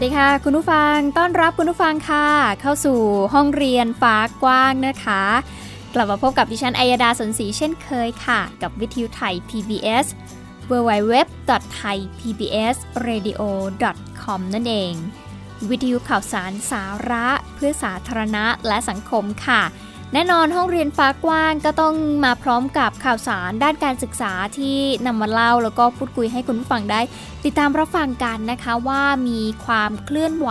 วัสดีค่ะ คุณผู้ฟังต้อนรับคุณผู้ฟังค่ะ เข้าสู่ห้องเรียนฟ้ากว้างนะคะ กลับมาพบกับดิฉันอัยดาสนศรีเช่นเคยค่ะ กับวิทยุไทย PBS www.thaipbsradio.com นั่นเอง วิทยุข่าวสารสาระเพื่อสาธารณะและสังคมค่ะ แน่นอนห้องเรียนฟ้ากว้างก็ต้องมาพร้อมกับข่าวสารด้านการศึกษาที่นำมาเล่าแล้วก็พูดคุยให้คุณผู้ฟังได้ ติดตามรับฟังกันนะคะว่ามีความเคลื่อนไหว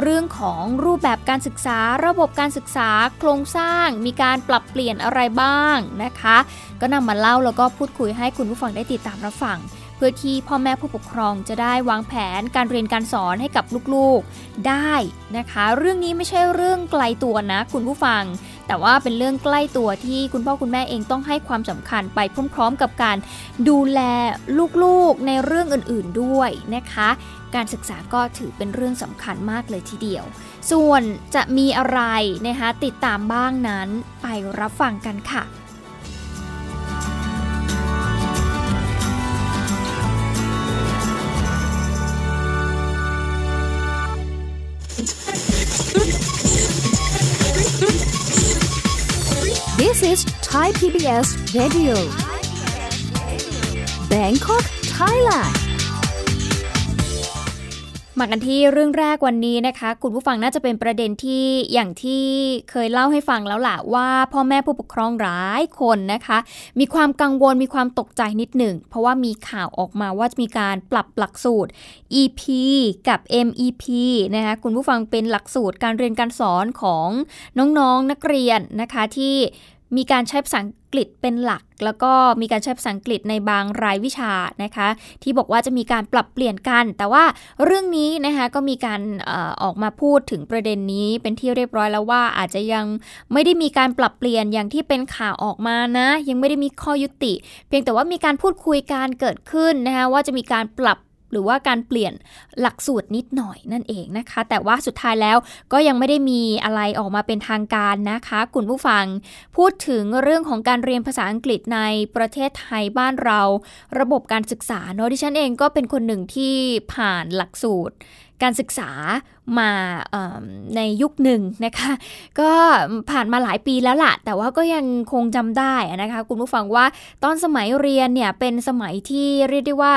เรื่องของรูปแบบการศึกษา ระบบการศึกษาโครงสร้าง มีการปรับเปลี่ยนอะไรบ้างนะคะ ก็นำมาเล่าแล้วก็พูดคุยให้คุณผู้ฟังได้ติดตามรับฟังเพื่อที่พ่อแม่ผู้ปกครองจะได้วางแผนการเรียนการสอนให้กับลูกๆได้นะคะ เรื่องนี้ไม่ใช่เรื่องไกลตัวนะ คุณผู้ฟัง แต่ว่าเป็นเรื่องใกล้ตัวที่คุณพ่อคุณแม่เองต้องให้ความสำคัญไปพร้อม ๆ กับการดูแลลูกๆในเรื่องอื่นๆด้วยนะคะ การศึกษาก็ถือเป็นเรื่องสำคัญมากเลยทีเดียว ส่วนจะมีอะไรนะคะติดตามบ้างนั้นไปรับฟังกันค่ะ is Thai PBS Radio Bangkok Thailand มากันที่เรื่องแรกวันนี้นะคะ คุณผู้ฟังน่าจะเป็นประเด็นที่อย่างที่เคยเล่าให้ฟังแล้วล่ะว่า พ่อแม่ผู้ปกครองหลายคนนะคะ มีความกังวลมีความตกใจนิดหนึ่ง เพราะว่ามีข่าวออกมาว่าจะมีการปรับหลักสูตร EP กับ MEP นะคะคุณผู้ฟังเป็นหลักสูตรการเรียนการสอนของน้องๆนนักเรียนนะคะที่ มีการใช้ภาษาอังกฤษเป็นหลัก แล้วก็มีการใช้ภาษาอังกฤษในบางรายวิชานะคะ ที่บอกว่าจะมีการปรับเปลี่ยนกัน แต่ว่าเรื่องนี้นะคะก็มีการอออกมาพูดถึงประเด็นนี้เป็นที่เรียบร้อยแล้วว่าอาจจะยังไม่ได้มีการปรับเปลี่ยนอย่างที่เป็นข่าวออกมานะ ยังไม่ได้มีข้อยุติ เพียงแต่ว่ามีการพูดคุยการเกิดขึ้นนะคะว่าจะมีการปรับ หรือว่าการเปลี่ยนหลักสูตรนิดหน่อยนั่นเองนะคะ แต่ว่าสุดท้ายแล้วก็ยังไม่ได้มีอะไรออกมาเป็นทางการนะคะคุณผู้ฟัง พูดถึงเรื่องของการเรียนภาษาอังกฤษในประเทศไทยบ้านเรา ระบบการศึกษาเนาะดิฉันเองก็เป็นคนหนึ่งที่ผ่านหลักสูตรการศึกษา มาในยุคหนึ่งนะคะ ก็ผ่านมาหลายปีแล้วล่ะแต่ว่าก็ยังคงจำได้นะคะ คุณผู้ฟังว่าตอนสมัยเรียนเนี่ยเป็นสมัยที่เรียกได้ว่า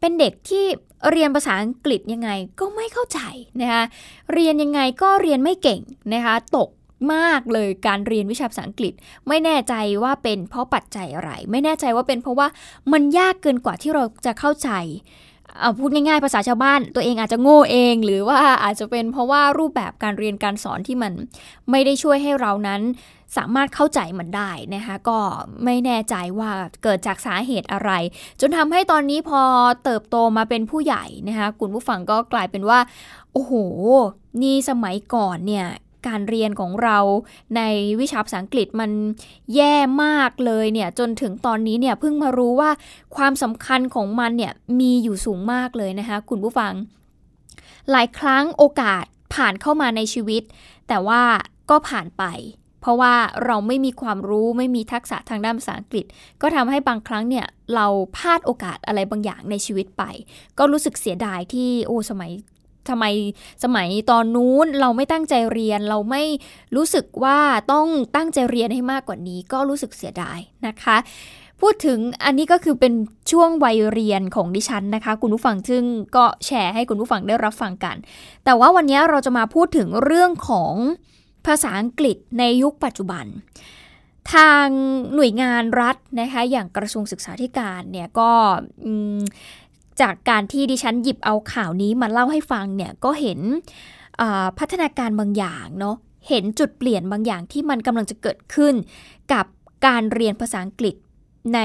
เป็นเด็กที่เรียนภาษาอังกฤษยังไงก็ไม่เข้าใจนะคะเรียนยังไงก็เรียนไม่เก่งนะคะตกมากเลยการเรียนวิชาภาษาอังกฤษ ไม่แน่ใจว่าเป็นเพราะปัจจัยอะไร ไม่แน่ใจว่าเป็นเพราะว่ามันยากเกินกว่าที่เราจะเข้าใจ เอาพูดง่ายๆ ภาษาชาวบ้านตัวเองอาจจะโง่เอง หรือว่าอาจจะเป็นเพราะว่ารูปแบบการเรียนการสอนที่มันไม่ได้ช่วยให้เรานั้น สามารถเข้าใจมันได้นะคะก็ไม่แน่ใจว่าเกิดจากสาเหตุอะไร จนทำให้ตอนนี้พอเติบโตมาเป็นผู้ใหญ่นะคะคุณผู้ฟังก็กลายเป็นว่า โอ้โห นี่สมัยก่อนเนี่ย การเรียนของเราในวิชาภาษาอังกฤษมันแย่มากเลยเนี่ยจนถึงตอนนี้เนี่ยเพิ่งมารู้ว่าความสำคัญของมันเนี่ยมีอยู่สูงมากเลยนะคะคุณผู้ฟัง หลายครั้งโอกาสผ่านเข้ามาในชีวิต แต่ว่าก็ผ่านไป เพราะว่าเราไม่มีความรู้ไม่มีทักษะทางด้านภาษาอังกฤษ ก็ทำให้บางครั้งเนี่ยเราพลาดโอกาสอะไรบางอย่างในชีวิตไป ก็รู้สึกเสียดายที่โอ้สมัย ทำไมสมัยตอนนู้นเราไม่ตั้งใจเรียน เราไม่รู้สึกว่าต้องตั้งใจเรียนให้มากกว่านี้ ก็รู้สึกเสียดายนะคะ พูดถึงอันนี้ก็คือเป็นช่วงวัยเรียนของดิฉันนะคะ คุณผู้ฟังซึ่งก็แชร์ให้คุณผู้ฟังได้รับฟังกัน แต่ว่าวันนี้เราจะมาพูดถึงเรื่องของภาษาอังกฤษในยุคปัจจุบัน ทางหน่วยงานรัฐนะคะอย่างกระทรวงศึกษาธิการเนี่ยก็ จากการที่ดิฉันหยิบเอาข่าวนี้มาเล่าให้ฟังเนี่ยก็เห็นพัฒนาการบางอย่างเนาะเห็นจุดเปลี่ยนบางอย่างที่มันกำลังจะเกิดขึ้น กับการเรียนภาษาอังกฤษใน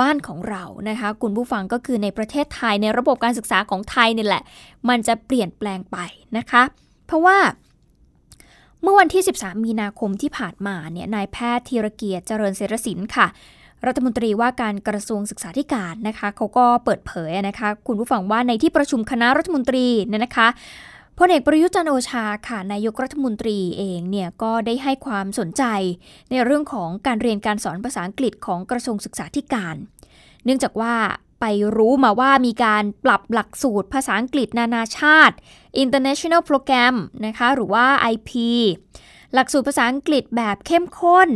บ้านของเรานะคะคุณผู้ฟังก็คือในประเทศไทยในระบบการศึกษาของไทยนี่แหละ มันจะเปลี่ยนแปลงไปนะคะ เพราะว่าเมื่อวันที่ 13 มีนาคมที่ผ่านมาเนี่ยนายแพทย์ธีรเกียรติเจริญเศรษฐศิลป์ค่ะ รัฐมนตรีว่าการกระทรวงศึกษาธิการนะคะเขาก็เปิดเผยนะคะคุณผู้ฟังว่าในที่ประชุมคณะรัฐมนตรีเนี่ยนะคะพลเอกประยุทธ์จันโอชาค่ะนายกรัฐมนตรีเองเนี่ยก็ได้ให้ความสนใจ ในเรื่องของการเรียนการสอนภาษาอังกฤษของกระทรวงศึกษาธิการ เนื่องจากว่าไปรู้มาว่ามีการปรับหลักสูตรภาษาอังกฤษนานาชาติ International Program นะคะหรือว่า IP หลักสูตรภาษาอังกฤษแบบเข้มข้น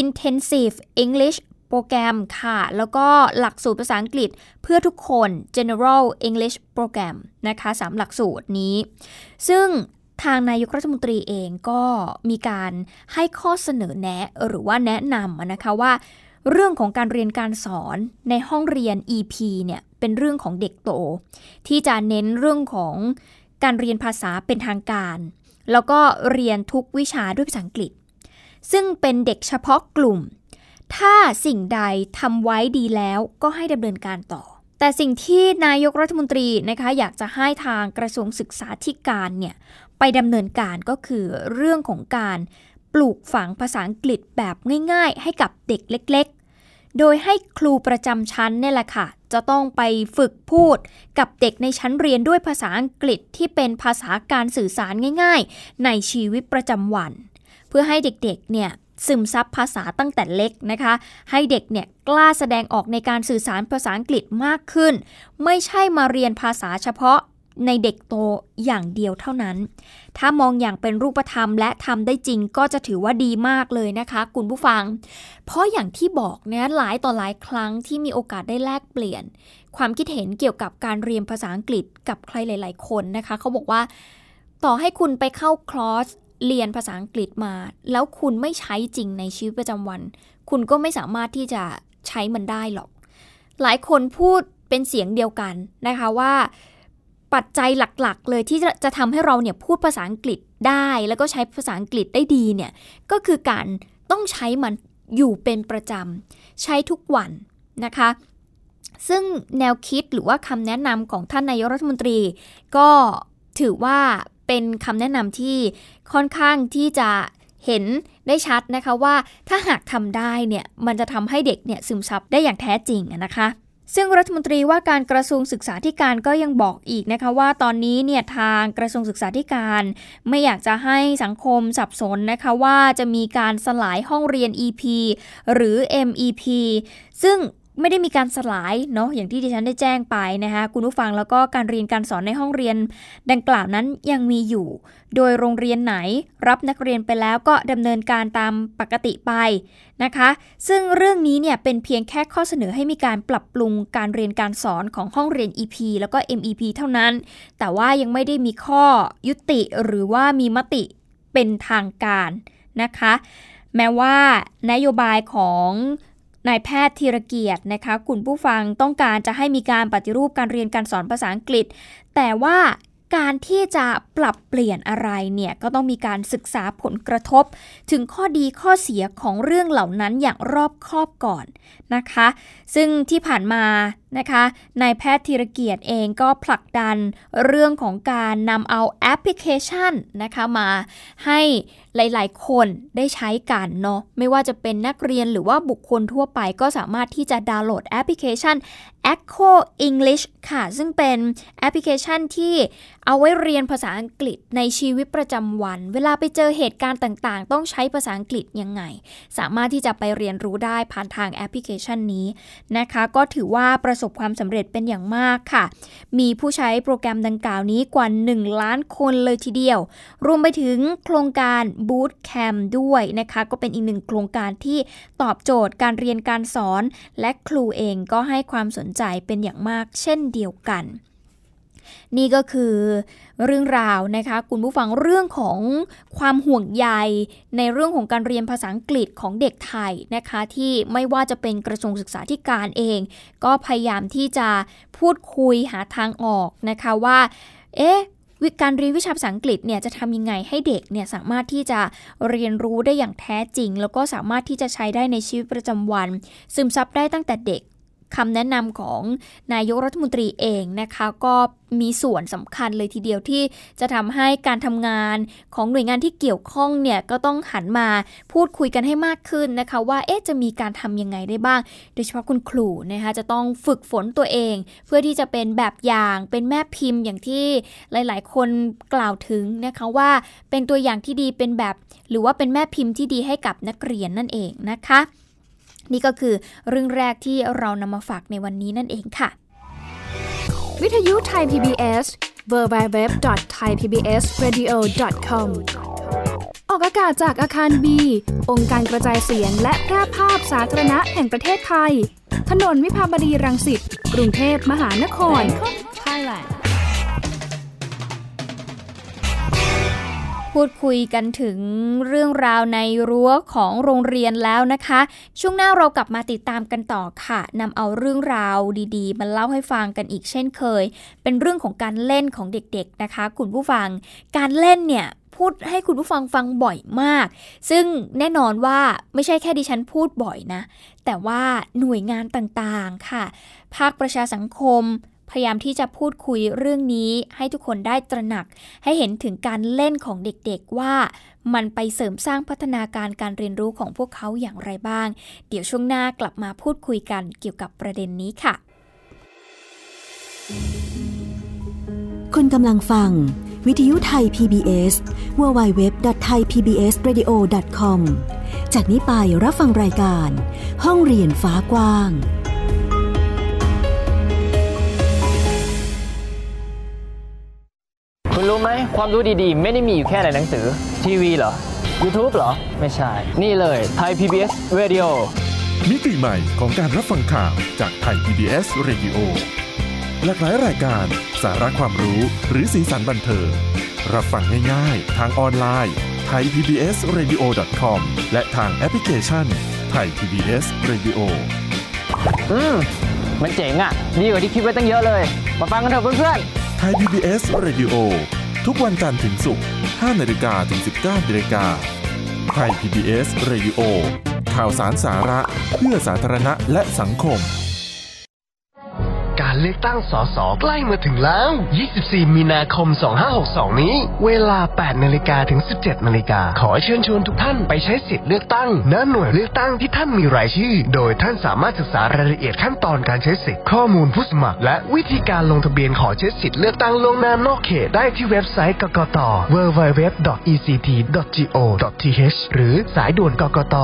Intensive English โปรแกรมค่ะ แล้วก็หลักสูตรภาษาอังกฤษเพื่อทุกคน General English Program นะคะสามหลักสูตรนี้ ซึ่งทางนายกรัฐมนตรีเองก็มีการให้ข้อเสนอแนะหรือว่าแนะนำนะคะว่า เรื่องของการเรียนการสอนในห้องเรียน EP เนี่ยเป็นเรื่องของเด็กโต ที่จะเน้นเรื่องของการเรียนภาษาเป็นทางการ แล้วก็เรียนทุกวิชาด้วยภาษาอังกฤษ ซึ่งเป็นเด็กเฉพาะกลุ่ม ถ้าสิ่งใดทำไว้ดีแล้วก็ให้ดำเนินการต่อ แต่สิ่งที่นายกรัฐมนตรีนะคะอยากจะให้ทางกระทรวงศึกษาธิการเนี่ยไปดำเนินการก็คือเรื่องของการปลูกฝังภาษาอังกฤษแบบง่าย ๆ ให้กับเด็กเล็ก ๆ โดยให้ครูประจำชั้นเนี่ยแหละค่ะ จะต้องไปฝึกพูดกับเด็กในชั้นเรียนด้วยภาษาอังกฤษที่เป็นภาษาการสื่อสารง่าย ๆ ในชีวิตประจำวัน เพื่อให้เด็กๆเนี่ย ซึมซับภาษาตั้งแต่เล็กนะคะ ให้เด็กเนี่ยกล้าแสดงออกในการสื่อสารภาษาอังกฤษมากขึ้น ไม่ใช่มาเรียนภาษาเฉพาะในเด็กโตอย่างเดียวเท่านั้น ถ้ามองอย่างเป็นรูปธรรมและทำได้จริงก็จะถือว่าดีมากเลยนะคะ คุณผู้ฟัง เพราะอย่างที่บอกเนี่ยหลายต่อหลายครั้งที่มีโอกาสได้แลกเปลี่ยน ความคิดเห็นเกี่ยวกับการเรียนภาษาอังกฤษกับใครหลาย ๆ คนนะคะ เขาบอกว่า ต่อให้คุณไปเข้าคลอส เรียนภาษาอังกฤษมา แล้วคุณไม่ใช้จริงในชีวิตประจำวัน คุณก็ไม่สามารถที่จะใช้มันได้หรอก หลายคนพูดเป็นเสียงเดียวกันนะคะว่าปัจจัยหลักๆ เลยที่จะจะทำให้เราเนี่ยพูดภาษาอังกฤษได้ แล้วก็ใช้ภาษาอังกฤษได้ดีเนี่ยก็คือการต้องใช้มันอยู่เป็นประจำใช้ทุกวันนะคะ ซึ่งแนวคิดหรือว่าคำแนะนำของท่านนายกรัฐมนตรี ก็ถือว่า เป็นคำแนะนำที่ค่อนข้างที่จะเห็นได้ชัดนะคะว่าถ้าหากทำได้เนี่ยมันจะทำให้เด็กเนี่ยซึมซับได้อย่างแท้จริงนะคะซึ่งรัฐมนตรีว่าการกระทรวงศึกษาธิการก็ยังบอกอีกนะคะว่าตอนนี้เนี่ยทางกระทรวงศึกษาธิการไม่อยากจะให้สังคมสับสนนะคะว่าจะมีการสลายห้องเรียน EP หรือ MEP ซึ่ง ไม่ได้มีการสลายเนาะอย่างที่ดิฉันได้แจ้งไปนะคะคุณผู้ฟังแล้วก็การเรียนการสอนในห้องเรียน ดังกล่าวนั้นยังมีอยู่ โดยโรงเรียนไหนรับนักเรียนไปแล้วก็ดำเนินการตามปกติไปนะคะ ซึ่งเรื่องนี้เนี่ยเป็นเพียงแค่ข้อเสนอให้มีการปรับปรุงการเรียนการสอนของห้องเรียน EP แล้วก็ MEP เท่านั้น แต่ว่ายังไม่ได้มีข้อยุติหรือว่ามีมติเป็นทางการนะคะ แม้ว่านโยบายของ นายแพทย์ธีรเกียรตินะคะคุณผู้ฟังต้องการจะให้มีการปฏิรูปการเรียนการสอนภาษาอังกฤษ แต่ว่าการที่จะปรับเปลี่ยนอะไรเนี่ยก็ต้องมีการศึกษาผลกระทบ ถึงข้อดีข้อเสียของเรื่องเหล่านั้นอย่างรอบคอบก่อนนะคะ ซึ่งที่ผ่านมา นะคะนายแพทย์ธีรเกียรติเองก็ผลักดันเรื่องของการนำเอาแอปพลิเคชันนะคะมาให้หลาย ๆ คนได้ใช้กันเนาะไม่ว่าจะเป็นนักเรียนหรือว่าบุคคลทั่วไปก็สามารถที่จะดาวน์โหลดแอปพลิเคชัน Echo English ค่ะ ซึ่งเป็นแอปพลิเคชันที่เอาไว้เรียนภาษาอังกฤษในชีวิตประจำวัน เวลาไปเจอเหตุการณ์ต่าง ๆ ต้องใช้ภาษาอังกฤษยังไง สามารถที่จะไปเรียนรู้ได้ผ่านทางแอปพลิเคชันนี้นะคะ ก็ถือว่าประสบความสำเร็จเป็นอย่างมากค่ะ มีผู้ใช้โปรแกรมดังกล่าวนี้กว่า 1 ล้านคนเลยทีเดียว รวมไปถึงโครงการ Boot Camp ด้วยนะคะ ก็เป็นอีกหนึ่งโครงการที่ตอบโจทย์การเรียนการสอน และครูเองก็ให้ความสนใจเป็นอย่างมาก เช่นเดียวกัน นี่ก็คือเรื่องราวนะคะคุณผู้ฟังเรื่องของความห่วงใยในเรื่องของการเรียนภาษาอังกฤษของเด็กไทยนะคะที่ไม่ว่าจะเป็นกระทรวงศึกษาธิการเอง ก็พยายามที่จะพูดคุยหาทางออกนะคะว่า เอ๊ะการเรียนวิชาภาษาอังกฤษเนี่ยจะทำยังไงให้เด็กเนี่ยสามารถที่จะเรียนรู้ได้อย่างแท้จริง แล้วก็สามารถที่จะใช้ได้ในชีวิตประจำวัน ซึมซับได้ตั้งแต่เด็ก คำแนะนำของนายกรัฐมนตรีเองนะคะ ก็มีส่วนสำคัญเลยทีเดียวที่จะทำให้การทำงานของหน่วยงานที่เกี่ยวข้องเนี่ยก็ต้องหันมาพูดคุยกันให้มากขึ้นนะคะ ว่าเอ๊ะจะมีการทำยังไงได้บ้าง โดยเฉพาะคุณครูนะคะจะต้องฝึกฝนตัวเอง เพื่อที่จะเป็นแบบอย่างเป็นแม่พิมพ์อย่างที่หลาย ๆ คนกล่าวถึงนะคะว่าเป็นตัวอย่างที่ดีเป็นแบบ หรือว่าเป็นแม่พิมพ์ที่ดีให้กับนักเรียนนั่นเองนะคะ นี่ก็คือเรื่องแรกที่เรานำมาฝากในวันนี้นั่นเองค่ะ วิทยุไทย PBS www.thaipbsradio.com ออกอากาศจากอาคารบี องค์การกระจายเสียงและแพร่ภาพสาธารณะแห่งประเทศไทย ถนนวิภาวดีรังสิต กรุงเทพมหานคร Thailand พูดคุยกันถึงเรื่องราวในรั้วของโรงเรียนแล้วนะคะ ช่วงหน้าเรากลับมาติดตามกันต่อค่ะนำเอาเรื่องราวดีๆมาเล่าให้ฟังกันอีกเช่นเคย เป็นเรื่องของการเล่นของเด็กๆนะคะ คุณผู้ฟัง การเล่นเนี่ยพูดให้คุณผู้ฟังฟังบ่อยมาก ซึ่งแน่นอนว่าไม่ใช่แค่ดิฉันพูดบ่อยนะ แต่ว่าหน่วยงานต่างๆค่ะ ภาคประชาสังคม พยายามที่จะพูดคุยเรื่องนี้ให้ทุกคนได้ตระหนัก ให้เห็นถึงการเล่นของเด็กๆว่า มันไปเสริมสร้างพัฒนาการการเรียนรู้ของพวกเขาอย่างไรบ้าง เดี๋ยวช่วงหน้ากลับมาพูดคุยกันเกี่ยวกับประเด็นนี้ค่ะ คุณกำลังฟัง วิทยุไทย PBS www.thaipbsradio.com จากนี้ไปรับฟังรายการ ห้องเรียนฟ้ากว้าง คุณรู้ไหมความรู้ดีๆ ไม่ได้มีอยู่แค่ในหนังสือ ทีวีเหรอ YouTube เหรอ ไม่ใช่ นี่เลยไทย PBS Radio มิติใหม่ของการรับฟังข่าวจากไทย PBS Radio หลากหลายรายการสาระความรู้หรือสีสันบันเทิงรับฟังง่ายๆ ทางออนไลน์ไทย PBS Radio com และทางแอปพลิเคชันไทย PBS Radio อืม มันเจ๋งอะ่ะ ดีกว่าที่คิดไว้ตั้งเยอะเลย มาฟังกันเถอะเพื่อนๆไทย PBS Radio ทุกวันจันทร์ถึงศุกร์5นาฬิกาถึง 19นาฬิกาไทย PBS Radio ข่าวสารสาระเพื่อสาธารณะและสังคม เลือกตั้งสสใกล้มาถึงแล้ว 24 มีนาคม 2562 นี้ เวลา 8 นาฬิกาถึง 17 นาฬิกา ขอเชิญชวนทุกท่านไปใช้สิทธิ์เลือกตั้งณหน่วยเลือกตั้งที่ท่านมีรายชื่อ โดยท่านสามารถศึกษารายละเอียดขั้นตอนการใช้สิทธิ์ข้อมูลผู้สมัคร และวิธีการลงทะเบียนขอใช้สิทธิ์เลือกตั้งลงน้านอกเขตได้ที่เว็บไซต์กกต www.ect.go.th หรือสายด่วนกกต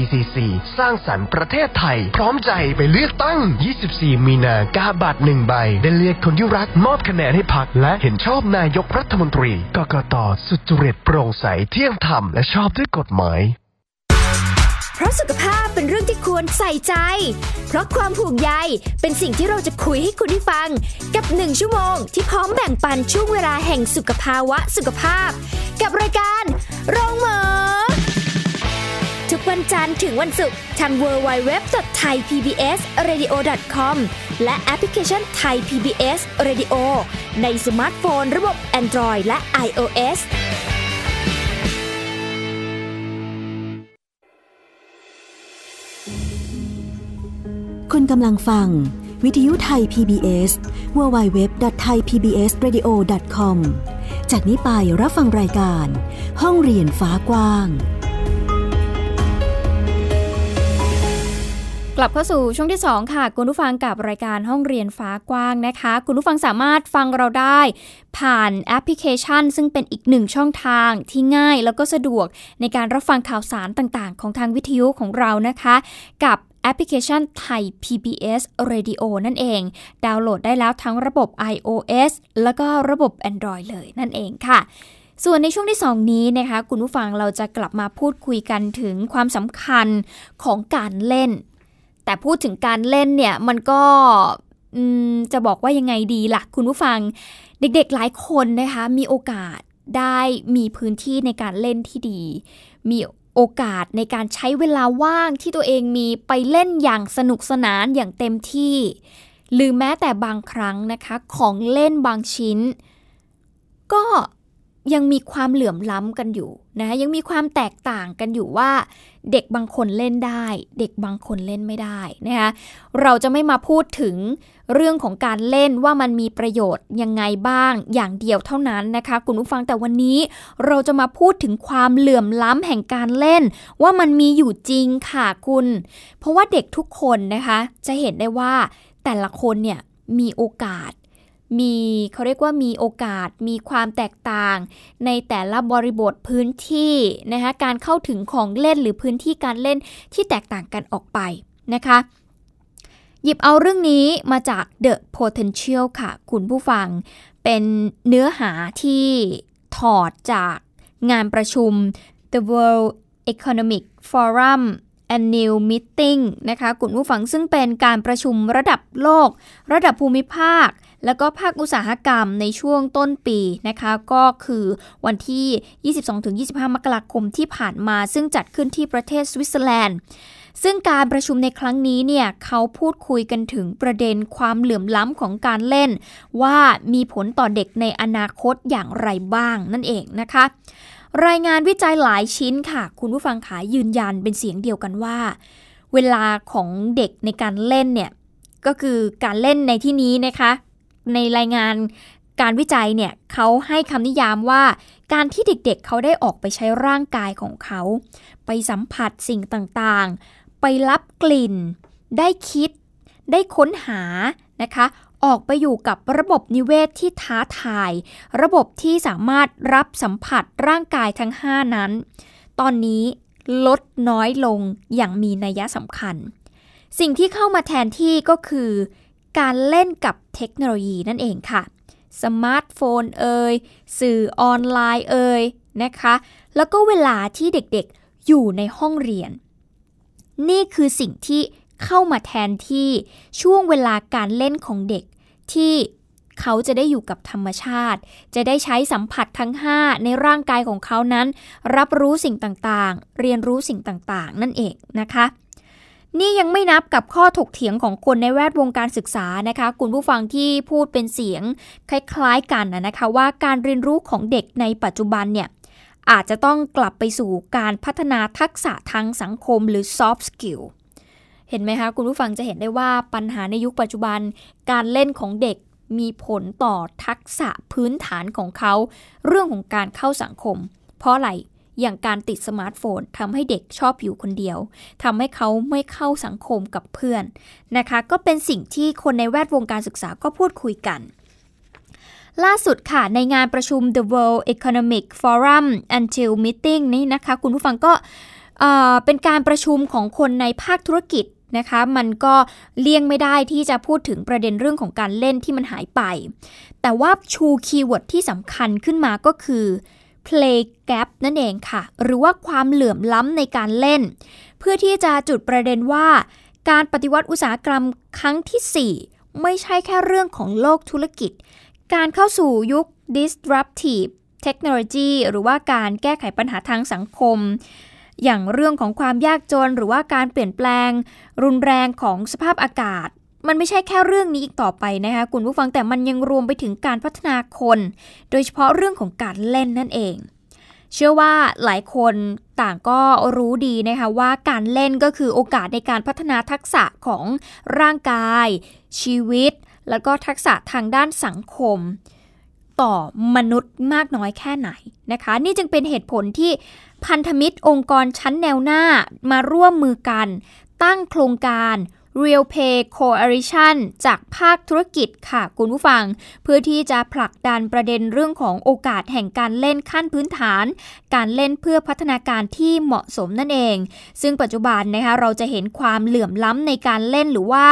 1444 สร้างสรรค์ประเทศไทย พร้อมใจไปเลือกตั้ง 24 มีนากาบัตรหนึ่งใบ ได้เลือกคนที่รักมอบคะแนนให้พักและเห็นชอบนายกรัฐมนตรี กกตสุจริตโปร่งใสเที่ยงธรรมและชอบด้วยกฎหมายเพราะสุขภาพเป็นเรื่องที่ควรใส่ใจ เพราะความห่วงใยเป็นสิ่งที่เราจะคุยให้คุณได้ฟัง กับหนึ่งชั่วโมงที่พร้อมแบ่งปันช่วงเวลาแห่งสุขภาวะสุขภาพ กับรายการโรงหมอ วันจันทร์ถึงวันศุกร์ทาง www.thaipbsradio.com และแอปพลิเคชัน Thai PBS Radio ในสมาร์ทโฟน ระบบ Android และ iOS คุณกำลังฟัง วิทยุไทย PBS www.thaipbsradio.com จากนี้ไปรับฟังรายการ ห้องเรียนฟ้ากว้าง กลับเข้าสู่ช่วงที่ 2 ค่ะ คุณผู้ฟังกับรายการห้องเรียนฟ้ากว้างนะคะ คุณผู้ฟังสามารถฟังเราได้ ผ่านแอปพลิเคชัน ซึ่งเป็นอีกหนึ่งช่องทางที่ง่ายแล้วก็สะดวกในการรับฟังข่าวสารต่างๆ ของทางวิทยุของเรานะคะ กับแอปพลิเคชันไทย PBS Radio นั่นเอง ดาวน์โหลดได้แล้วทั้งระบบ iOS แล้วก็ระบบ Android เลยนั่นเองค่ะส่วนในช่วงที่ 2 นี้นะคะ คุณผู้ฟังเราจะกลับมาพูดคุยกันถึงความสำคัญของการเล่น แต่พูดถึงการเล่นเนี่ยมันก็จะบอกว่ายังไงดีล่ะ คุณผู้ฟัง เด็กๆหลายคนนะคะ มีโอกาสได้มีพื้นที่ในการเล่นที่ดี มีโอกาสในการใช้เวลาว่างที่ตัวเองมีไปเล่นอย่างสนุกสนานอย่างเต็มที่ หรือแม้แต่บางครั้งนะคะ ของเล่นบางชิ้น ก็ ยังมีความเหลื่อมล้ำกันอยู่นะยังมีความแตกต่างกันอยู่ว่า เด็กบางคนเล่นได้ เด็กบางคนเล่นไม่ได้นะคะเราจะไม่มาพูดถึงเรื่องของการเล่นว่ามันมีประโยชน์ยังไงบ้างอย่างเดียวเท่านั้นนะคะคุณผู้ฟังแต่วันนี้เราจะมาพูดถึงความเหลื่อมล้ำแห่งการเล่น ว่ามันมีอยู่จริงค่ะคุณ เพราะว่าเด็กทุกคนนะคะจะเห็นได้ว่าแต่ละคนเนี่ยมีโอกาส มีเขาเรียกว่ามีโอกาสมีความแตกต่าง ในแต่ละบริบทพื้นที่นะคะการเข้าถึงของเล่นหรือพื้นที่การเล่นที่แตกต่างกันออกไปนะคะหยิบเอาเรื่องนี้มาจาก The Potential ค่ะ คุณผู้ฟัง เป็นเนื้อหาที่ถอดจากงานประชุม The World Economic Forum Annual Meeting นะคะ คุณผู้ฟังซึ่งเป็นการประชุมระดับโลก ระดับภูมิภาค แล้วก็ภาคอุตสาหกรรมในช่วงต้นปีนะคะ ก็คือวันที่ 22-25 มกราคมที่ผ่านมา ซึ่งจัดขึ้นที่ประเทศสวิตเซอร์แลนด์ซึ่งการประชุมในครั้งนี้เนี่ยเขาพูดคุยกันถึงประเด็นความเหลื่อมล้ำของการเล่น ว่ามีผลต่อเด็กในอนาคตอย่างไรบ้างนั่นเองนะคะ รายงานวิจัยหลายชิ้นค่ะ คุณผู้ฟังขายืนยันเป็นเสียงเดียวกันว่า เวลาของเด็กในการเล่นเนี่ยก็คือการเล่นในที่นี้นะคะ ในรายงานการวิจัยเนี่ยเขาให้คำนิยามว่าการที่เด็กๆเเขาได้ออกไปใช้ร่างกายของเขา ไปสัมผัสสิ่งต่างๆ ไปรับกลิ่น ได้คิด ได้ค้นหานะคะ ออกไปอยู่กับระบบนิเวศที่ท้าทาย ระบบที่สามารถรับสัมผัสร่างกายทั้ง 5 นั้น ตอนนี้ลดน้อยลงอย่างมีนัยสำคัญ สิ่งที่เข้ามาแทนที่ก็คือ การเล่นกับเทคโนโลยีนั่นเองค่ะ สมาร์ทโฟนเอ่ยสื่อออนไลน์เอ่ยนะคะ แล้วก็เวลาที่เด็กๆอยู่ในห้องเรียน นี่คือสิ่งที่เข้ามาแทนที่ช่วงเวลาการเล่นของเด็กที่เขาจะได้อยู่กับธรรมชาติ จะได้ใช้สัมผัสทั้ง 5 ในร่างกายของเขานั้น รับรู้สิ่งต่างๆ เรียนรู้สิ่งต่างๆ นั่นเองนะคะ นี่ยังไม่นับกับข้อถกเถียงของคนในแวดวงการศึกษานะคะ คุณผู้ฟังที่พูดเป็นเสียงคล้ายๆกันนะคะว่าการเรียนรู้ของเด็กในปัจจุบันเนี่ยอาจจะต้องกลับไปสู่การพัฒนาทักษะทางสังคมหรือ soft skill เห็นไหมคะ คุณผู้ฟังจะเห็นได้ว่าปัญหาในยุคปัจจุบัน การเล่นของเด็กมีผลต่อทักษะพื้นฐานของเขา เรื่องของการเข้าสังคม เพราะอะไร อย่างการติดสมาร์ทโฟนทำให้เด็กชอบอยู่คนเดียวทำให้เขาไม่เข้าสังคมกับเพื่อนนะคะ ก็เป็นสิ่งที่คนในแวดวงการศึกษาก็พูดคุยกันล่าสุดค่ะ ในงานประชุม The World Economic Forum Annual Meeting นี่นะคะ คุณผู้ฟังก็เป็นการประชุมของคนในภาคธุรกิจนะคะ มันก็เลี่ยงไม่ได้ที่จะพูดถึงประเด็นเรื่องของการเล่นที่มันหายไป แต่ว่าชูคีย์เวิร์ดที่สำคัญขึ้นมาก็คือ play gap นั่นเองค่ะ หรือว่าความเหลื่อมล้ำในการเล่น เพื่อที่จะจุดประเด็นว่า การปฏิวัติอุตสาหกรรมครั้งที่ 4 ไม่ใช่แค่เรื่องของโลกธุรกิจ การเข้าสู่ยุค disruptive technology หรือว่าการแก้ไขปัญหาทางสังคม อย่างเรื่องของความยากจนหรือว่าการเปลี่ยนแปลง รุนแรงของสภาพอากาศ มันไม่ใช่แค่เรื่องนี้อีกต่อไปนะคะคุณผู้ฟังแต่มันยังรวมไปถึงการพัฒนาคน โดยเฉพาะเรื่องของการเล่นนั่นเอง เชื่อว่าหลายคนต่างก็รู้ดีนะคะว่าการเล่นก็คือโอกาสในการพัฒนาทักษะของร่างกาย ชีวิต แล้วก็ทักษะทางด้านสังคม ต่อมนุษย์มากน้อยแค่ไหนนะคะ นี่จึงเป็นเหตุผลที่พันธมิตรองค์กรชั้นแนวหน้ามาร่วมมือกัน ตั้งโครงการ Real Pay Coalition จากภาคธุรกิจค่ะคุณผู้ฟัง เพื่อที่จะผลักดันประเด็นเรื่องของโอกาสแห่งการเล่นขั้นพื้นฐาน การเล่นเพื่อพัฒนาการที่เหมาะสมนั่นเอง ซึ่งปัจจุบันนะคะเราจะเห็นความเหลื่อมล้ำในการเล่นหรือว่า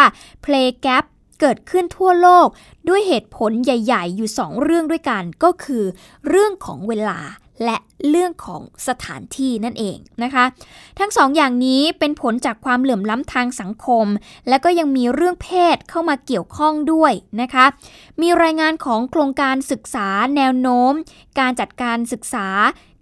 play gap เกิดขึ้นทั่วโลกด้วยเหตุผลใหญ่ ๆ อยู่ 2 เรื่องด้วยกันก็คือ เรื่องของเวลา และเรื่องของสถานที่นั่นเองนะคะ ทั้งสองอย่างนี้เป็นผลจากความเหลื่อมล้ำทางสังคม และก็ยังมีเรื่องเพศเข้ามาเกี่ยวข้องด้วยนะคะ มีรายงานของโครงการศึกษาแนวโน้ม การจัดการศึกษา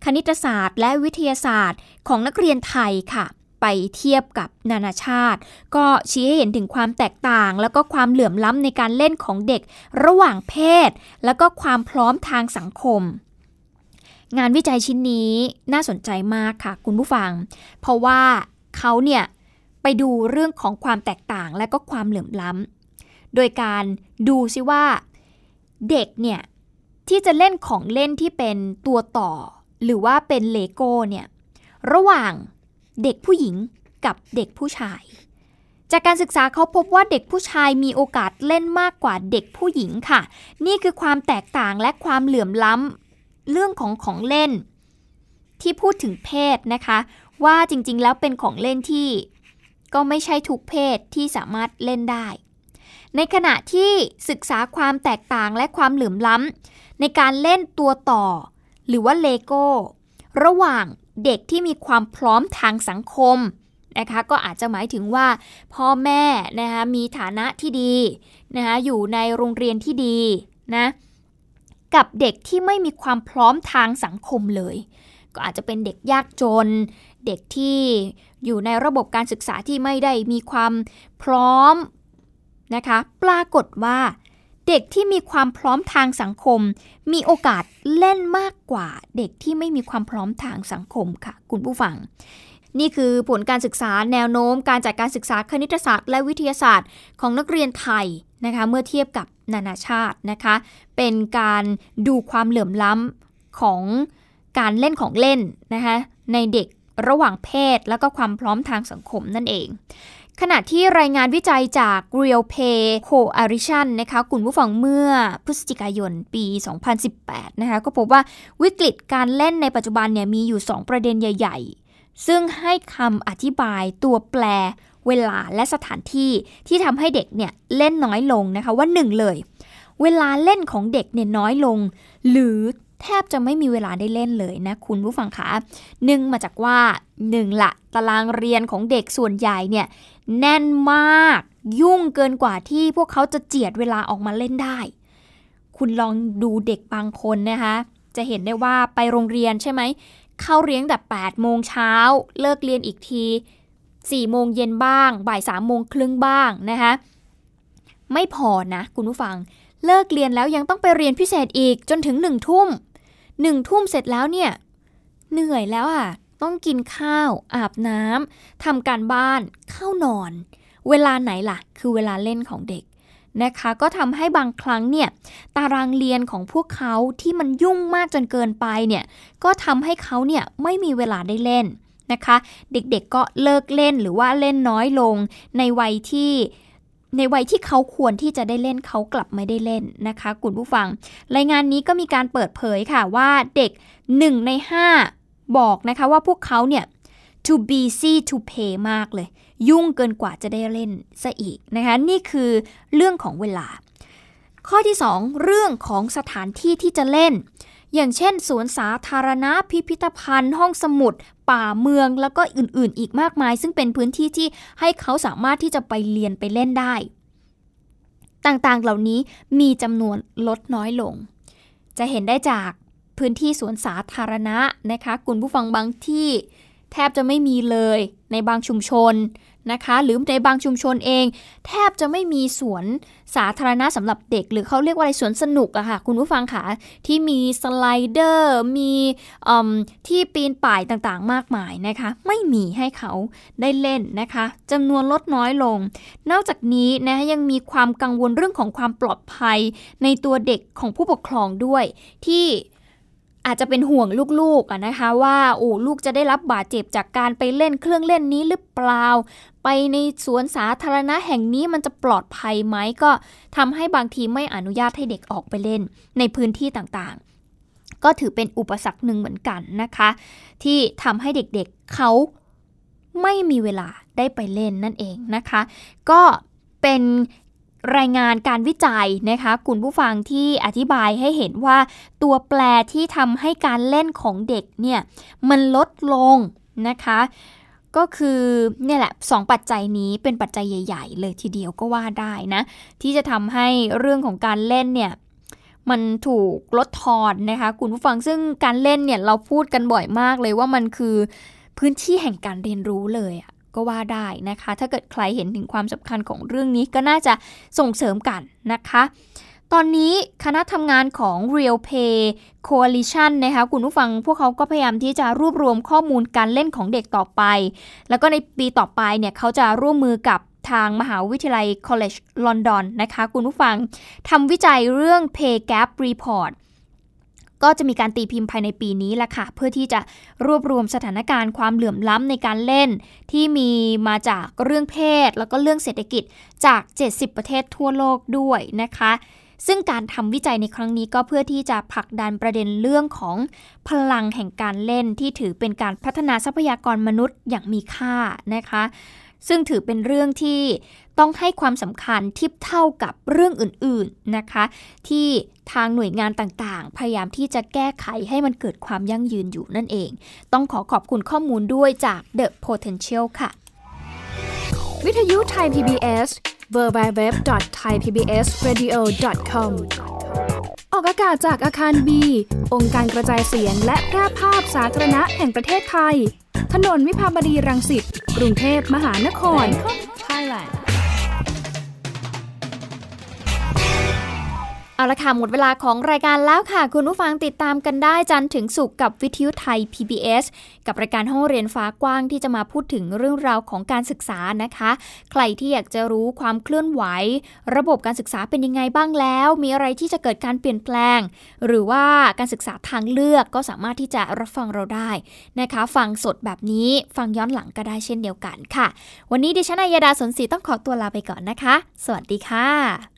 คณิตศาสตร์ และวิทยาศาสตร์ ของนักเรียนไทยค่ะไปเทียบกับนานาชาติ ก็ชี้ให้เห็นถึงความแตกต่าง แล้วก็ความเหลื่อมล้ำในการเล่นของเด็ก ระหว่างเพศ แล้วก็ความพร้อมทางสังคม งานวิจัยชิ้นนี้น่าสนใจมากค่ะคุณผู้ฟัง เพราะว่าเขาเนี่ยไปดูเรื่องของความแตกต่างและก็ความเหลื่อมล้ำ โดยการดูซิว่าเด็กเนี่ยที่จะเล่นของเล่นที่เป็นตัวต่อ หรือว่าเป็นเลโก้เนี่ยระหว่างเด็กผู้หญิงกับเด็กผู้ชาย จากการศึกษาเขาพบว่าเด็กผู้ชายมีโอกาสเล่นมากกว่าเด็กผู้หญิงค่ะ นี่คือความแตกต่างและความเหลื่อมล้ำ เรื่องของของเล่น ที่พูดถึงเพศนะคะ ว่าจริงๆแล้วเป็นของเล่นที่ ก็ไม่ใช่ทุกเพศที่สามารถเล่นได้ ในขณะที่ศึกษาความแตกต่างและความเหลื่อมล้ำในการเล่นตัวต่อ หรือว่าเลโก้ ระหว่างเด็กที่มีความพร้อมทางสังคมนะคะก็อาจจะหมายถึงว่าพ่อแม่นะคะมีฐานะที่ดีนะคะอยู่ในโรงเรียนที่ดีนะ กับเด็กที่ไม่มีความพร้อมทางสังคมเลย ก็อาจจะเป็นเด็กยากจน เด็กที่อยู่ในระบบการศึกษาที่ไม่ได้มีความพร้อมนะคะ ปรากฏว่าเด็กที่มีความพร้อมทางสังคม มีโอกาสเล่นมากกว่า เด็กที่ไม่มีความพร้อมทางสังคมค่ะ คุณผู้ฟัง นี่คือผลการศึกษาแนวโน้มการจัดการศึกษาคณิตศาสตร์ และวิทยาศาสตร์ของนักเรียนไทย นะคะเมื่อเทียบกับนานาชาตินะคะเป็นการดูความเหลื่อมล้ำของการเล่นของเล่นนะคะในเด็กระหว่างเพศ แล้วก็ความพร้อมทางสังคมนั่นเอง ขณะที่รายงานวิจัยจาก Real Pay Coalition นะคะคุณผู้ฟังเมื่อพฤศจิกายนปี 2018 นะคะก็พบว่าวิกฤตการเล่นในปัจจุบันเนี่ยมีอยู่ 2 ประเด็นใหญ่ ๆ ซึ่งให้คำอธิบายตัวแปร เวลาและสถานที่ที่ทำให้เด็กเนี่ยเล่นน้อยลงนะคะว่าหนึ่งเลย เวลาเล่นของเด็กเนี่ยน้อยลง หรือแทบจะไม่มีเวลาได้เล่นเลยนะคุณผู้ฟังคะหนึ่งมาจากว่าหนึ่งละตารางเรียนของเด็กส่วนใหญ่เนี่ยแน่นมากยุ่งเกินกว่าที่พวกเขาจะเจียดเวลาออกมาเล่นได้ คุณลองดูเด็กบางคนนะคะ จะเห็นได้ว่าไปโรงเรียนใช่ไหมเข้าเรียนแบบ8โมงเช้า เลิกเรียนอีกที 4โมงเย็นบ้าง บ่าย3โมงครึ่งบ้างนะคะไม่พอนะคุณผู้ฟัง เลิกเรียนแล้วยังต้องไปเรียนพิเศษอีกจนถึงหนึ่งทุ่มหนึ่งทุ่มเสร็จแล้วเนี่ยเหนื่อยแล้วอะต้องกินข้าว อาบน้ำทำการบ้านเข้านอน เวลาไหนล่ะ คือเวลาเล่นของเด็กนะคะ ก็ทำให้บางครั้งเนี่ยตารางเรียนของพวกเขาที่มันยุ่งมากจนเกินไปเนี่ยก็ทำให้เขาเนี่ยไม่มีเวลาได้เล่น นะคะ เด็กๆก็เลิกเล่นหรือว่าเล่นน้อยลงในวัยที่ในวัยที่เขาควรที่จะได้เล่นเขากลับไม่ได้เล่นนะคะคุณผู้ฟัง รายงานนี้ก็มีการเปิดเผยค่ะว่าเด็ก 1 ใน 5 บอกนะคะว่าพวกเขาเนี่ย to busy to pay มากเลย ยุ่งเกินกว่าจะได้เล่นซะอีกนะคะ นี่คือเรื่องของเวลา ข้อที่ 2 เรื่องของสถานที่ที่จะเล่น อย่างเช่นสวนสาธารณะพิพิธภัณฑ์ ห้องสมุด ป่าเมือง แล้วก็อื่นๆ อีกมากมาย ซึ่งเป็นพื้นที่ที่ให้เขาสามารถที่จะไปเรียนไปเล่นได้ ต่างๆเหล่านี้มีจำนวนลดน้อยลง จะเห็นได้จากพื้นที่สวนสาธารณะนะคะคุณผู้ฟังบางที่ แทบจะไม่มีเลยในบางชุมชนนะคะ หรือในบางชุมชนเอง แทบจะไม่มีสวนสาธารณะสำหรับเด็ก หรือเขาเรียกว่าอะไรสวนสนุกอะค่ะ คุณผู้ฟังค่ะที่มีสไลเดอร์ มีที่ปีนป่ายต่างๆ มากมายนะคะ ไม่มีให้เขาได้เล่นนะคะจำนวนลดน้อยลง นอกจากนี้นะยังมีความกังวลเรื่องของความปลอดภัยในตัวเด็กของผู้ปกครองด้วย ที่ อาจจะเป็นห่วงลูกๆนะคะว่าโอ้ลูกจะได้รับบาดเจ็บจากการไปเล่นเครื่องเล่นนี้หรือเปล่า ไปในสวนสาธารณะแห่งนี้มันจะปลอดภัยไหมก็ทำให้บางทีไม่อนุญาตให้เด็กออกไปเล่นในพื้นที่ต่างๆ ก็ถือเป็นอุปสรรคหนึ่งเหมือนกันนะคะ ที่ทำให้เด็กๆเเขาไม่มีเวลาได้ไปเล่นนั่นเองนะคะ ก็เป็น รายงานการวิจัยนะคะคุณผู้ฟังที่อธิบายให้เห็นว่าตัวแปรที่ทำให้การเล่นของเด็กเนี่ยมันลดลงนะคะก็คือเนี่ยแหละสองปัจจัยนี้เป็นปัจจัยใหญ่ ๆ เลยทีเดียวก็ว่าได้นะที่จะทำให้เรื่องของการเล่นเนี่ยมันถูกลดทอนนะคะคุณผู้ฟังซึ่งการเล่นเนี่ยเราพูดกันบ่อยมากเลยว่ามันคือพื้นที่แห่งการเรียนรู้เลยอะ ก็ว่าได้นะคะ ถ้าเกิดใครเห็นถึงความสำคัญของเรื่องนี้ก็น่าจะส่งเสริมกันนะคะ ตอนนี้คณะทำงานของ Real Pay Coalition นะคะคุณผู้ฟังพวกเขาก็พยายามที่จะรวบรวมข้อมูลการเล่นของเด็กต่อไป แล้วก็ในปีต่อไปเนี่ยเขาจะร่วมมือกับทางมหาวิทยาลัย College London นะคะ คุณผู้ฟังทำวิจัยเรื่อง Pay Gap Report ก็จะมีการตีพิมพ์ภายในปีนี้แหละค่ะ เพื่อที่จะรวบรวมสถานการณ์ความเหลื่อมล้ำในการเล่น ที่มีมาจากเรื่องเพศ แล้วก็เรื่องเศรษฐกิจจาก 70 ประเทศทั่วโลกด้วยนะคะ ซึ่งการทำวิจัยในครั้งนี้ก็เพื่อที่จะผลักดันประเด็นเรื่องของพลังแห่งการเล่นที่ถือเป็นการพัฒนาทรัพยากรมนุษย์อย่างมีค่านะคะซึ่งถือเป็นเรื่องที่ ต้องให้ความสำคัญทิบเท่ากับเรื่องอื่นๆนะคะ ที่ทางหน่วยงานต่างๆ พยายามที่จะแก้ไขให้มันเกิดความยั่งยืนอยู่นั่นเอง ต้องขอขอบคุณข้อมูลด้วยจาก The Potential ค่ะ วิทยุไทย PBS www.thaipbsradio.com ออกอากาศจากอาคารบี องค์การกระจายเสียงและแพร่ภาพสาธารณะแห่งประเทศไทย ถนนวิภาวดีรังสิต กรุงเทพมหานคร Thailand เอาละค่ะหมดเวลาของรายการแล้วค่ะ คุณผู้ฟังติดตามกันได้จันถึงสุกกับวิทยุไทย PBS กับรายการห้องเรียนฟ้ากว้างที่จะมาพูดถึงเรื่องราวของการศึกษานะคะ ใครที่อยากจะรู้ความเคลื่อนไหว ระบบการศึกษาเป็นยังไงบ้างแล้ว มีอะไรที่จะเกิดการเปลี่ยนแปลง หรือว่าการศึกษาทางเลือกก็สามารถที่จะรับฟังเราได้นะคะ ฟังสดแบบนี้ฟังย้อนหลังก็ได้เช่นเดียวกันค่ะ วันนี้ดิฉันอัยดาสนศรีต้องขอตัวลาไปก่อนนะคะ สวัสดีค่ะ